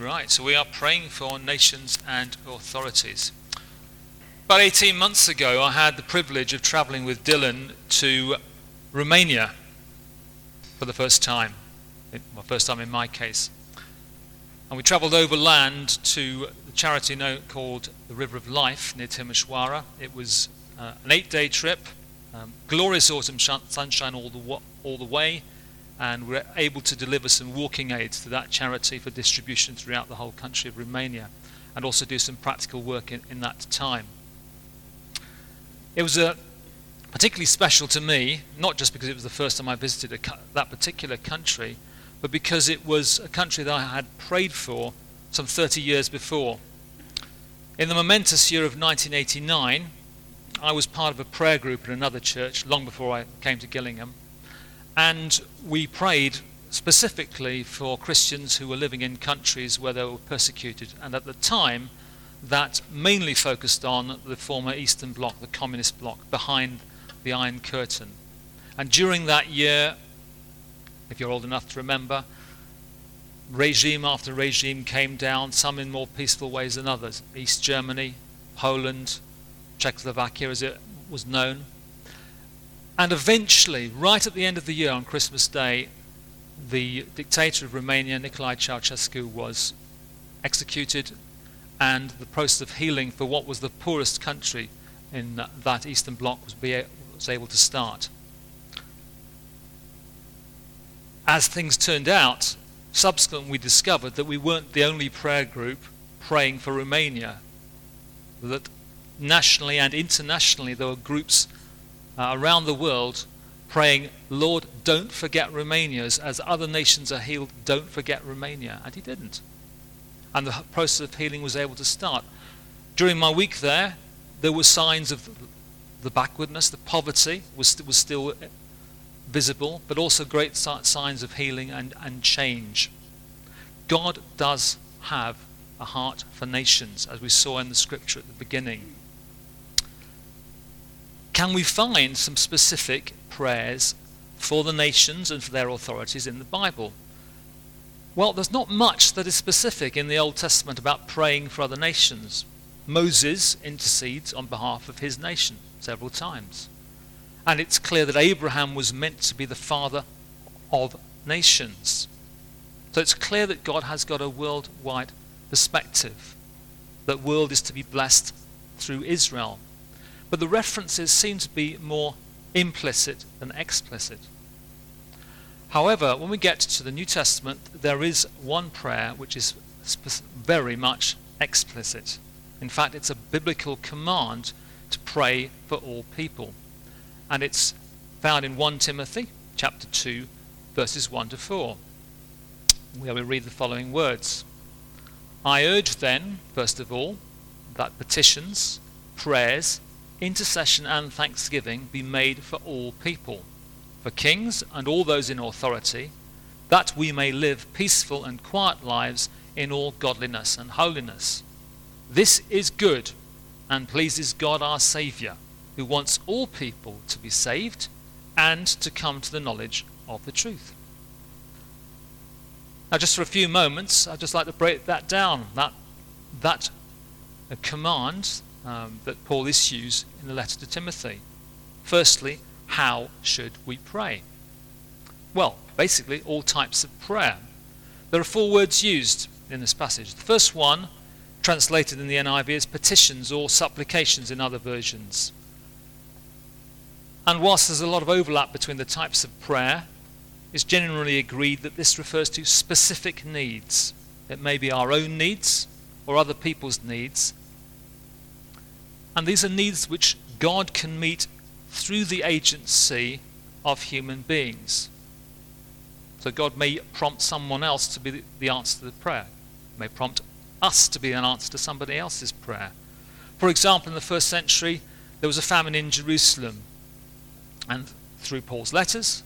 Right, so we are praying for nations and authorities. About 18 months ago, I had the privilege of travelling with Dylan to Romania for the first time. My first time in my case. And we travelled overland to the charity called the River of Life near Timișoara. It was uh, an eight day trip, um, glorious autumn sunshine all the, all the way and we're able to deliver some walking aids to that charity for distribution throughout the whole country of Romania and also do some practical work in, in that time. It was a particularly special to me, not just because it was the first time I visited a, that particular country, but because it was a country that I had prayed for some 30 years before. In the momentous year of 1989, I was part of a prayer group in another church long before I came to Gillingham and we prayed specifically for Christians who were living in countries where they were persecuted. And at the time, that mainly focused on the former Eastern Bloc, the Communist Bloc, behind the Iron Curtain. And during that year, if you're old enough to remember, regime after regime came down, some in more peaceful ways than others. East Germany, Poland, Czechoslovakia, as it was known. And eventually, right at the end of the year on Christmas Day, the dictator of Romania, Nicolae Ceausescu, was executed, and the process of healing for what was the poorest country in that Eastern Bloc was, be, was able to start. As things turned out, subsequently we discovered that we weren't the only prayer group praying for Romania, that nationally and internationally there were groups uh, around the world praying, Lord, don't forget Romania. As, other nations are healed, don't forget Romania. And he didn't. And the process of healing was able to start. During my week there, there were signs of the backwardness, the poverty was, was still visible, but also great signs of healing and, and change. God does have a heart for nations, as we saw in the scripture at the beginning. Can we find some specific prayers for the nations and for their authorities in the Bible? Well, there's not much that is specific in the Old Testament about praying for other nations. Moses intercedes on behalf of his nation several times. And it's clear that Abraham was meant to be the father of nations. So it's clear that God has got a worldwide perspective. That world is to be blessed through Israel but the references seem to be more implicit than explicit. However, when we get to the New Testament, there is one prayer which is very much explicit. In fact, it's a biblical command to pray for all people. And it's found in 1 Timothy chapter 2 verses 1 to 4. Where we read the following words. I urge then, first of all, that petitions, prayers, intercession and thanksgiving be made for all people, for kings and all those in authority, that we may live peaceful and quiet lives in all godliness and holiness. This is good and pleases God our Saviour, who wants all people to be saved and to come to the knowledge of the truth. Now, just for a few moments, I'd just like to break that down. That, that command um, that Paul issues in the letter to Timothy. Firstly, how should we pray? Well, basically, all types of prayer. There are four words used in this passage. The first one, translated in the NIV, is petitions or supplications in other versions. And whilst there's a lot of overlap between the types of prayer, it's generally agreed that this refers to specific needs. It may be our own needs or other people's needs, and these are needs which God can meet through the agency of human beings. So God may prompt someone else to be the answer to the prayer, may prompt us to be an answer to somebody else's prayer. For example, in the first century, there was a famine in Jerusalem. And through Paul's letters,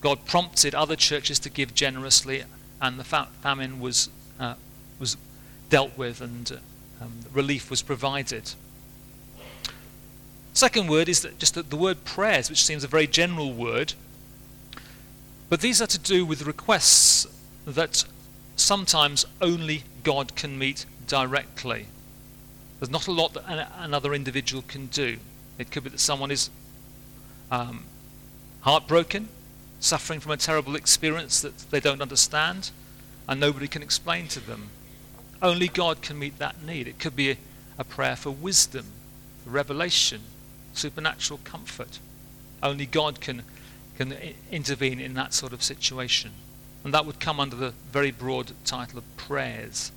God prompted other churches to give generously, and the famine was, uh, was dealt with and uh, um, relief was provided. Second word is just the, the word prayers, which seems a very general word. But these are to do with requests that sometimes only God can meet directly. There's not a lot that another individual can do. It could be that someone is um, heartbroken, suffering from a terrible experience that they don't understand, and nobody can explain to them. Only God can meet that need. It could be a, a prayer for wisdom, for revelation, supernatural comfort. Only God can, can intervene in that sort of situation. And that would come under the very broad title of prayers.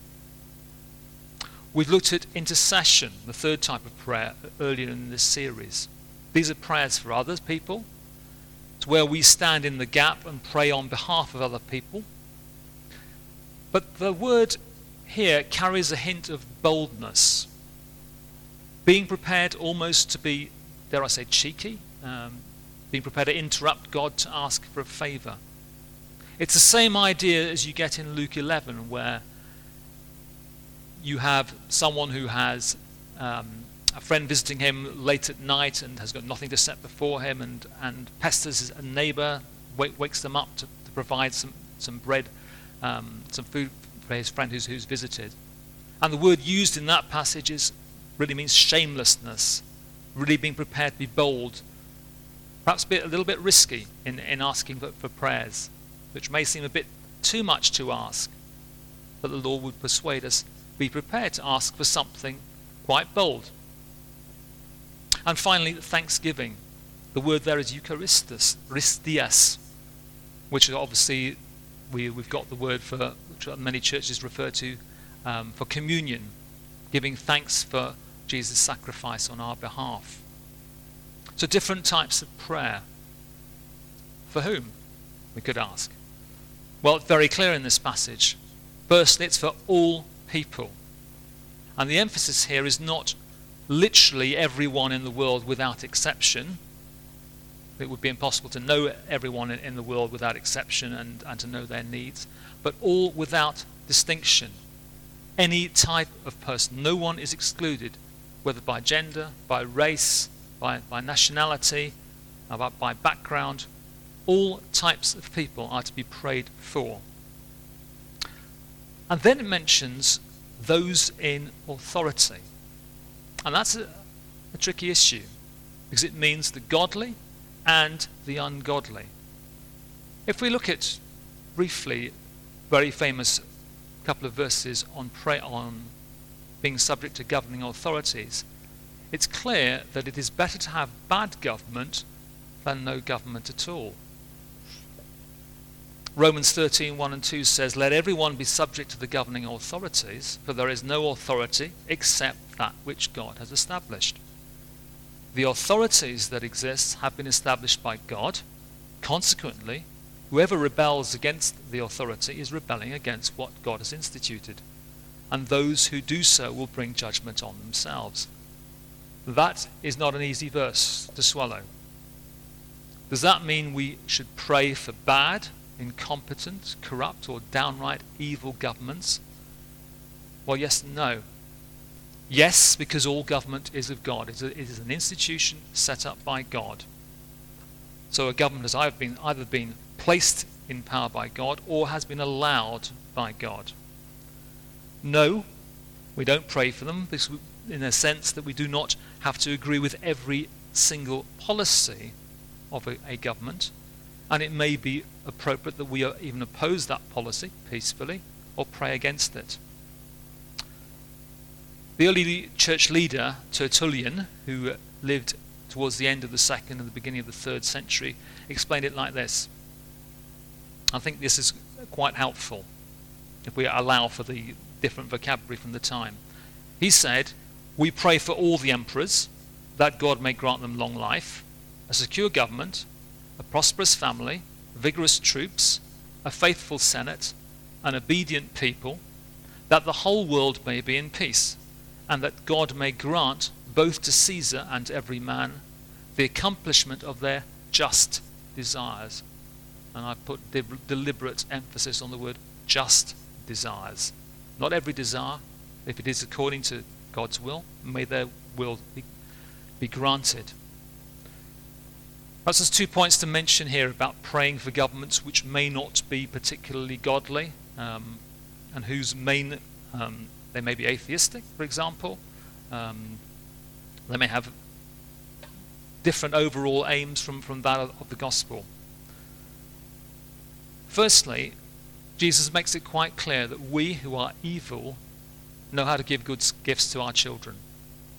We've looked at intercession, the third type of prayer, earlier in this series. These are prayers for other people. It's where we stand in the gap and pray on behalf of other people. But the word here carries a hint of boldness. Being prepared almost to be, dare I say, cheeky, um, being prepared to interrupt God to ask for a favor. It's the same idea as you get in Luke 11, where you have someone who has um, a friend visiting him late at night and has got nothing to set before him and, and pesters a neighbor, wake, wakes them up to, to provide some, some bread, um, some food for his friend who's, who's visited. And the word used in that passage is, really means shamelessness, really being prepared to be bold, perhaps a, a little bit risky in, in asking for, for prayers, which may seem a bit too much to ask. But the Lord would persuade us be prepared to ask for something quite bold. And finally, thanksgiving. The word there is Eucharistus, Christias, which obviously we, we've got the word for, which many churches refer to, um, for communion, giving thanks for Jesus' sacrifice on our behalf. So, different types of prayer. For whom? We could ask. Well, it's very clear in this passage. Firstly, it's for all people. And the emphasis here is not literally everyone in the world without exception. It would be impossible to know everyone in the world without exception and, and to know their needs, but all without distinction. Any type of person, no one is excluded, whether by gender, by race, by, by nationality, uh, by, by background. All types of people are to be prayed for. And then it mentions those in authority. And that's a, a tricky issue because it means the godly and the ungodly. If we look at briefly very famous couple of verses on pray on being subject to governing authorities, it's clear that it is better to have bad government than no government at all. Romans 13, 1 and 2 says, Let everyone be subject to the governing authorities, for there is no authority except that which God has established. The authorities that exist have been established by God. Consequently, whoever rebels against the authority is rebelling against what God has instituted, and those who do so will bring judgment on themselves. That is not an easy verse to swallow. Does that mean we should pray for bad incompetent, corrupt, or downright evil governments? Well, yes and no. Yes, because all government is of God. It is an institution set up by God. So a government has either been, either been placed in power by God or has been allowed by God. No, we don't pray for them this, in a sense that we do not have to agree with every single policy of a, a government and it may be appropriate that we even oppose that policy peacefully or pray against it. The early church leader, Tertullian, who lived towards the end of the second and the beginning of the third century, explained it like this. I think this is quite helpful if we allow for the different vocabulary from the time. He said, We pray for all the emperors, that God may grant them long life, a secure government, a prosperous family, vigorous troops, a faithful senate, an obedient people, that the whole world may be in peace, and that God may grant both to Caesar and every man the accomplishment of their just desires. And I put de- deliberate emphasis on the word just desires. Not every desire, if it is according to God's will, may their will be, be granted. Perhaps there's two points to mention here about praying for governments which may not be particularly godly. Um, and whose main, um, they may be atheistic, for example. Um, they may have different overall aims from, from that of the gospel. Firstly, Jesus makes it quite clear that we who are evil know how to give good gifts to our children.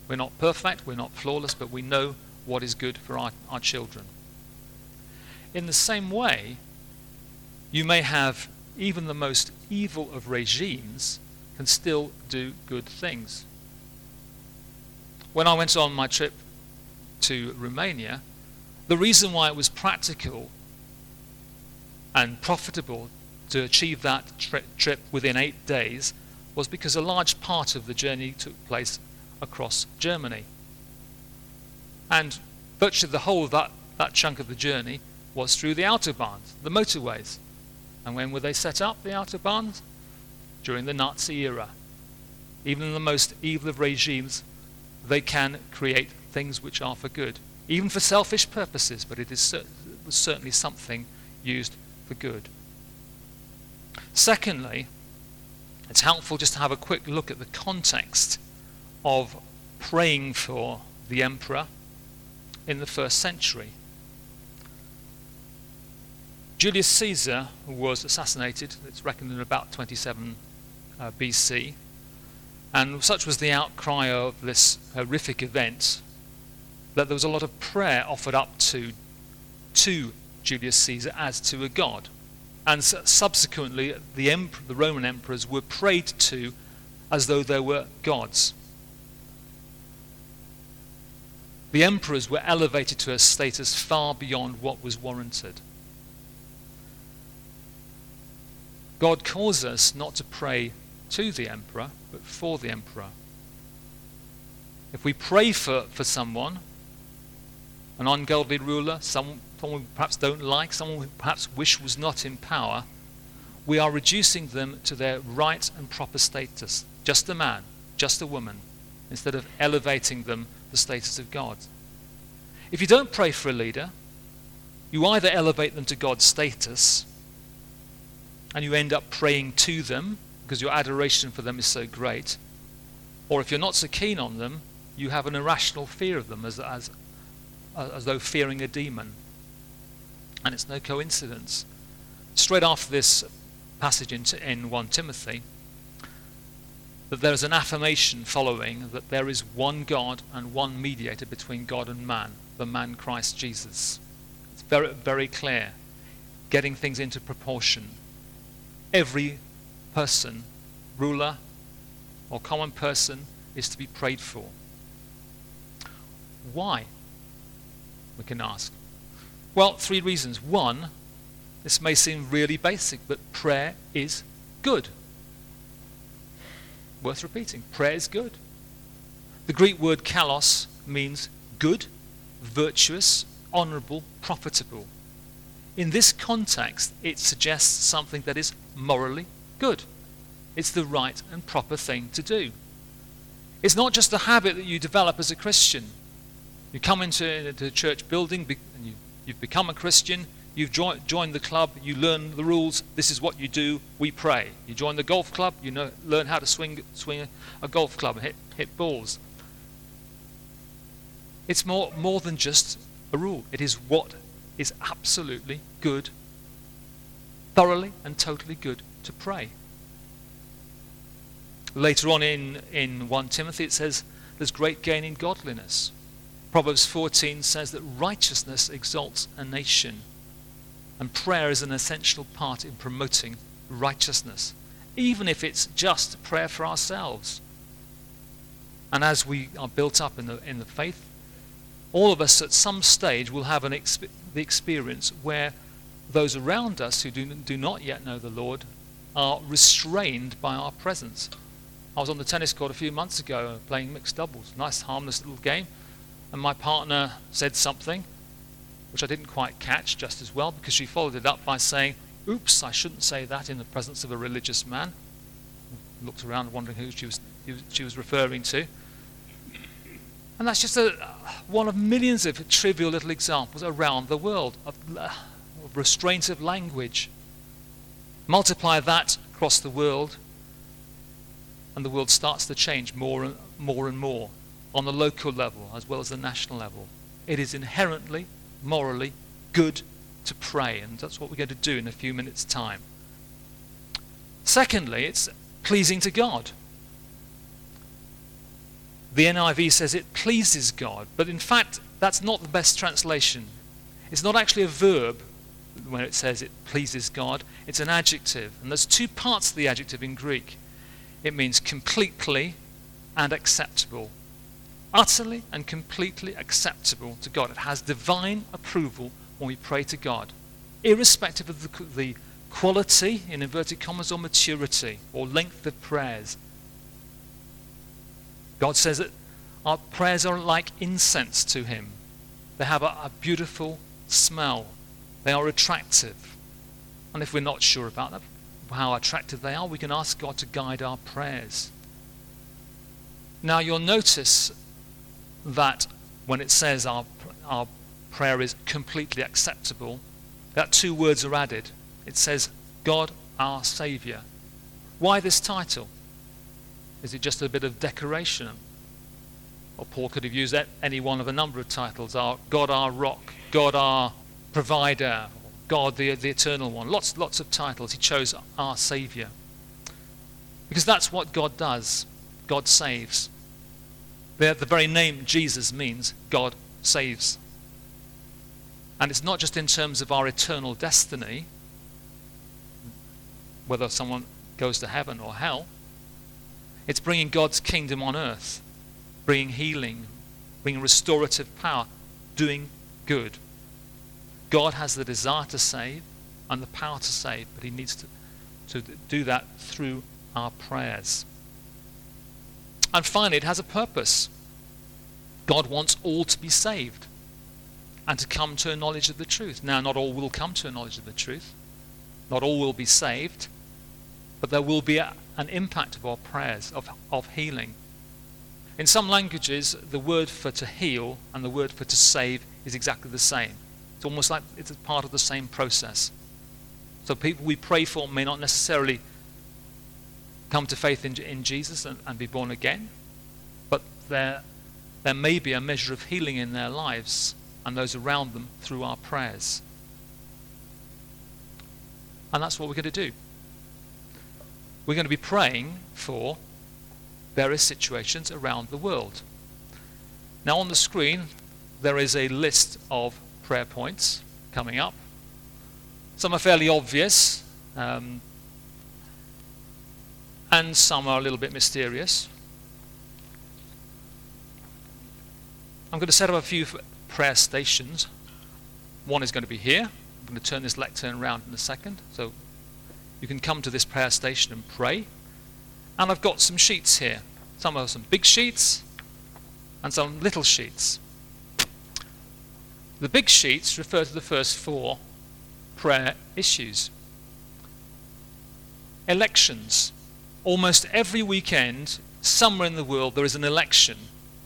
We're not perfect, we're not flawless, but we know what is good for our, our children. In the same way, you may have even the most evil of regimes can still do good things. When I went on my trip to Romania, the reason why it was practical and profitable to achieve that tri- trip within eight days was because a large part of the journey took place across Germany. And virtually the whole of that, that chunk of the journey was through the autobahns, the motorways. And when were they set up, the autobahns? During the Nazi era. Even in the most evil of regimes, they can create things which are for good, even for selfish purposes, but it is cer- was certainly something used for good. Secondly, it's helpful just to have a quick look at the context of praying for the emperor in the first century. Julius Caesar was assassinated, it's reckoned in about 27 uh, BC, and such was the outcry of this horrific event that there was a lot of prayer offered up to, to Julius Caesar as to a god. And subsequently, the, emperor, the Roman emperors were prayed to as though they were gods. The emperors were elevated to a status far beyond what was warranted. God calls us not to pray to the emperor, but for the emperor. If we pray for, for someone, an ungodly ruler, someone, someone we perhaps don't like, someone we perhaps wish was not in power, we are reducing them to their right and proper status. Just a man, just a woman, instead of elevating them to the status of God. If you don't pray for a leader, you either elevate them to God's status and you end up praying to them because your adoration for them is so great, or if you're not so keen on them, you have an irrational fear of them as, as, as though fearing a demon. And it's no coincidence. Straight after this passage in, in 1 Timothy, that there is an affirmation following that there is one God and one mediator between God and man, the man Christ Jesus. It's very, very clear, getting things into proportion. Every person, ruler or common person, is to be prayed for. Why? We can ask. Well, three reasons. One, this may seem really basic, but prayer is good worth repeating. Prayer is good. The Greek word kalos means good, virtuous, honorable, profitable. In this context, it suggests something that is morally good. It's the right and proper thing to do. It's not just a habit that you develop as a Christian. You come into the church building and you, you've become a Christian, You've joined the club, you learn the rules, this is what you do, we pray. You join the golf club, you know, learn how to swing, swing a golf club hit, hit balls. It's more, more than just a rule, it is what is absolutely good, thoroughly and totally good to pray. Later on in, in 1 Timothy, it says there's great gain in godliness. Proverbs 14 says that righteousness exalts a nation and prayer is an essential part in promoting righteousness, even if it's just prayer for ourselves. And as we are built up in the, in the faith, all of us at some stage will have an exp- the experience where those around us who do, do not yet know the Lord are restrained by our presence. I was on the tennis court a few months ago playing mixed doubles, nice harmless little game, and my partner said something, which I didn't quite catch just as well because she followed it up by saying, Oops, I shouldn't say that in the presence of a religious man. Looked around wondering who she was, she was referring to. And that's just a, one of millions of trivial little examples around the world of, uh, of restraint of language. Multiply that across the world, and the world starts to change more and more and more on the local level as well as the national level. It is inherently, morally good to pray, and that's what we're going to do in a few minutes' time. Secondly, it's pleasing to God. The NIV says it pleases God, but in fact, that's not the best translation. It's not actually a verb when it says it pleases God, it's an adjective. And there's two parts of the adjective in Greek it means completely and acceptable. Utterly and completely acceptable to God. It has divine approval when we pray to God, irrespective of the, the quality, in inverted commas, or maturity or length of prayers. God says that our prayers are like incense to Him, they have a, a beautiful smell, they are attractive. And if we're not sure about that, how attractive they are, we can ask God to guide our prayers. Now, you'll notice that when it says our, our prayer is completely acceptable, that two words are added. It says, God our Saviour. Why this title? Is it just a bit of decoration? Or Paul could have used any one of a number of titles our God our rock, God our provider, God the, the eternal one. Lots, lots of titles. He chose our Saviour. Because that's what God does. God saves. The, the very name Jesus means God saves. And it's not just in terms of our eternal destiny, whether someone goes to heaven or hell. It's bringing God's kingdom on earth, bringing healing, bringing restorative power, doing good. God has the desire to save and the power to save, but He needs to, to do that through our prayers. And finally, it has a purpose. God wants all to be saved and to come to a knowledge of the truth. Now, not all will come to a knowledge of the truth, not all will be saved, but there will be a, an impact of our prayers, of, of healing. In some languages, the word for to heal and the word for to save is exactly the same. It's almost like it's part of the same process. So people we pray for may not necessarily come to faith in, in Jesus and, and be born again, but there, there may be a measure of healing in their lives and those around them through our prayers. And that's what we're going to do. We're going to be praying for various situations around the world. Now, on the screen, there is a list of prayer points coming up. Some are fairly obvious, um, and some are a little bit mysterious. I'm going to set up a few prayer stations. One is going to be here. I'm going to turn this lectern around in a second. So you can come to this prayer station and pray. And I've got some sheets here. Some are some big sheets and some little sheets. The big sheets refer to the first four prayer issues. Elections. Almost every weekend, somewhere in the world, there is an election.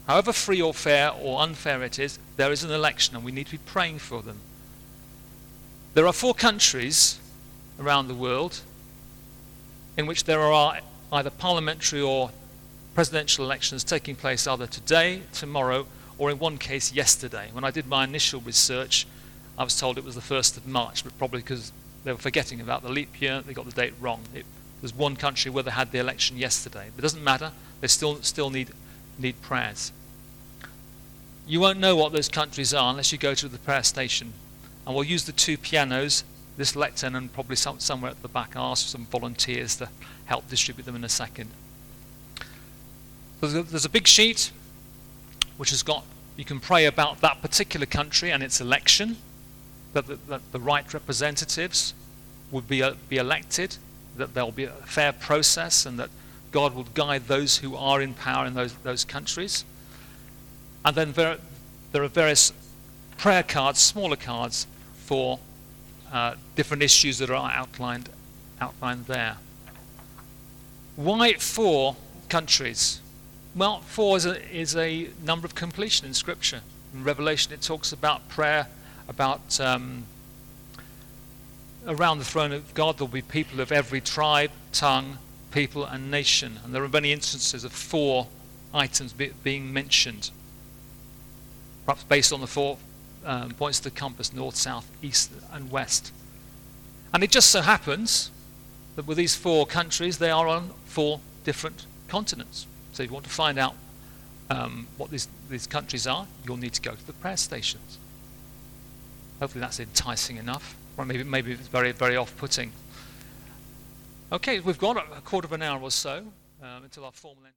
However free or fair or unfair it is, there is an election, and we need to be praying for them. There are four countries around the world in which there are either parliamentary or presidential elections taking place either today, tomorrow, or in one case yesterday. When I did my initial research, I was told it was the 1st of March, but probably because they were forgetting about the leap year, they got the date wrong. It, there's one country where they had the election yesterday. It doesn't matter, they still, still need, need prayers. You won't know what those countries are unless you go to the prayer station. And we'll use the two pianos, this lectern, and probably some, somewhere at the back. I'll ask some volunteers to help distribute them in a second. There's a, there's a big sheet which has got, you can pray about that particular country and its election, that the, that the right representatives would be, uh, be elected, that there'll be a fair process, and that God will guide those who are in power in those, those countries. And then there, there are various prayer cards, smaller cards, for uh, different issues that are outlined, outlined there. Why four countries? Well, four is a, is a number of completion in Scripture. In Revelation, it talks about prayer, about um, around the throne of God, there'll be people of every tribe, tongue, people, and nation. And there are many instances of four items be, being mentioned, perhaps based on the four um, points of the compass north, south, east, and west. And it just so happens that with these four countries, they are on four different continents. So if you want to find out um, what these, these countries are, you'll need to go to the prayer stations. Hopefully that's enticing enough. Or maybe, maybe it's very, very off-putting. Okay, we've got a quarter of an hour or so um, until our formal.